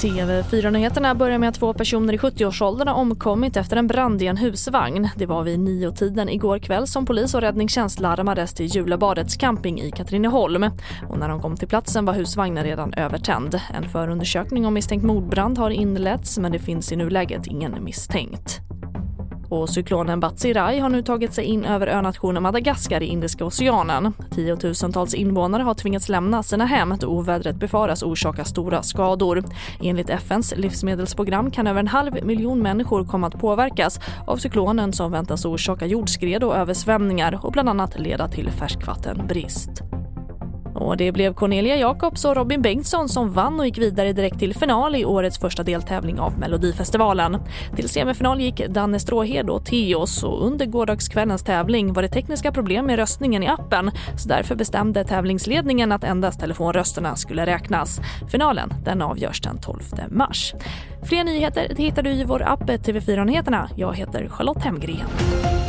TV4-nyheterna börjar med att två personer i 70-årsåldern har omkommit efter en brand i en husvagn. Det var vid niotiden igår kväll som polis och räddningstjänst larmades till Julabadets camping i Katrineholm. Och när de kom till platsen var husvagnen redan övertänd. En förundersökning om misstänkt mordbrand har inletts men det finns i nuläget ingen misstänkt. Och cyklonen Batsirai har nu tagit sig in över önationen Madagaskar i Indiska oceanen. Tiotusentals invånare har tvingats lämna sina hem då ovädret befaras orsaka stora skador. Enligt FNs livsmedelsprogram kan över en halv miljon människor komma att påverkas av cyklonen som väntas orsaka jordskred och översvämningar och bland annat leda till färskvattenbrist. Och det blev Cornelia Jacobs och Robin Bengtsson som vann och gick vidare direkt till final i årets första deltävling av Melodifestivalen. Till semifinal gick Danne Stråhed och Teos och under gårdagskvällens tävling var det tekniska problem med röstningen i appen så därför bestämde tävlingsledningen att endast telefonrösterna skulle räknas. Finalen den avgörs den 12 mars. Fler nyheter hittar du i vår app TV4 Nyheterna. Jag heter Charlotte Hemgren.